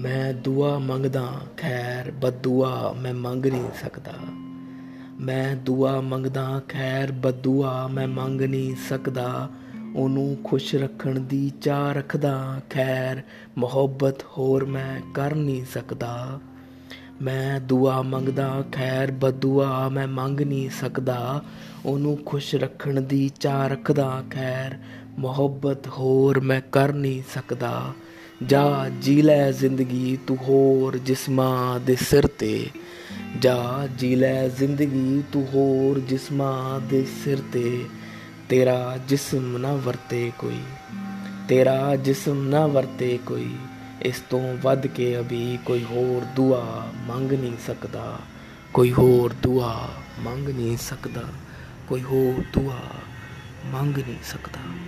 ਮੈਂ ਦੁਆ ਮੰਗਦਾ, ਖੈਰ ਬਦਦੁਆ ਮੈਂ ਮੰਗ ਨਹੀਂ ਸਕਦਾ। ਮੈਂ ਦੁਆ ਮੰਗਦਾ, ਖੈਰ ਬਦਦੁਆ ਮੈਂ ਮੰਗ ਨਹੀਂ ਸਕਦਾ। ਉਹਨੂੰ ਖੁਸ਼ ਰੱਖਣ ਦੀ ਚਾਹ ਰੱਖਦਾ, ਖੈਰ ਮੁਹੱਬਤ ਹੋਰ ਮੈਂ ਕਰ ਨਹੀਂ ਸਕਦਾ। ਮੈਂ ਦੁਆ ਮੰਗਦਾ, ਖੈਰ ਬਦਦੁਆ ਮੈਂ ਮੰਗ ਨਹੀਂ ਸਕਦਾ। ਉਹਨੂੰ ਖੁਸ਼ ਰੱਖਣ ਦੀ ਚਾਹ ਰੱਖਦਾ, ਖੈਰ ਮੁਹੱਬਤ ਹੋਰ ਮੈਂ ਕਰ ਨਹੀਂ ਸਕਦਾ। ਜਾ ਜੀ ਲੈ ਜ਼ਿੰਦਗੀ ਤੂੰ ਹੋਰ ਜਿਸਮਾਂ ਦੇ ਸਿਰ ਤੇ। ਜਾ ਜੀ ਲੈ ਜ਼ਿੰਦਗੀ ਤੂੰ ਹੋਰ ਜਿਸਮਾਂ ਦੇ ਸਿਰ ਤੇ। ਤੇਰਾ ਜਿਸਮ ਨਾ ਵਰਤੇ ਕੋਈ। ਤੇਰਾ ਜਿਸਮ ਨਾ ਵਰਤੇ ਕੋਈ। ਇਸ ਤੋਂ ਵੱਧ ਕੇ ਅਭੀ ਕੋਈ ਹੋਰ ਦੁਆ ਮੰਗ ਨਹੀਂ ਸਕਦਾ। ਕੋਈ ਹੋਰ ਦੁਆ ਮੰਗ ਨਹੀਂ ਸਕਦਾ। ਕੋਈ ਹੋਰ ਦੁਆ ਮੰਗ ਨਹੀਂ ਸਕਦਾ।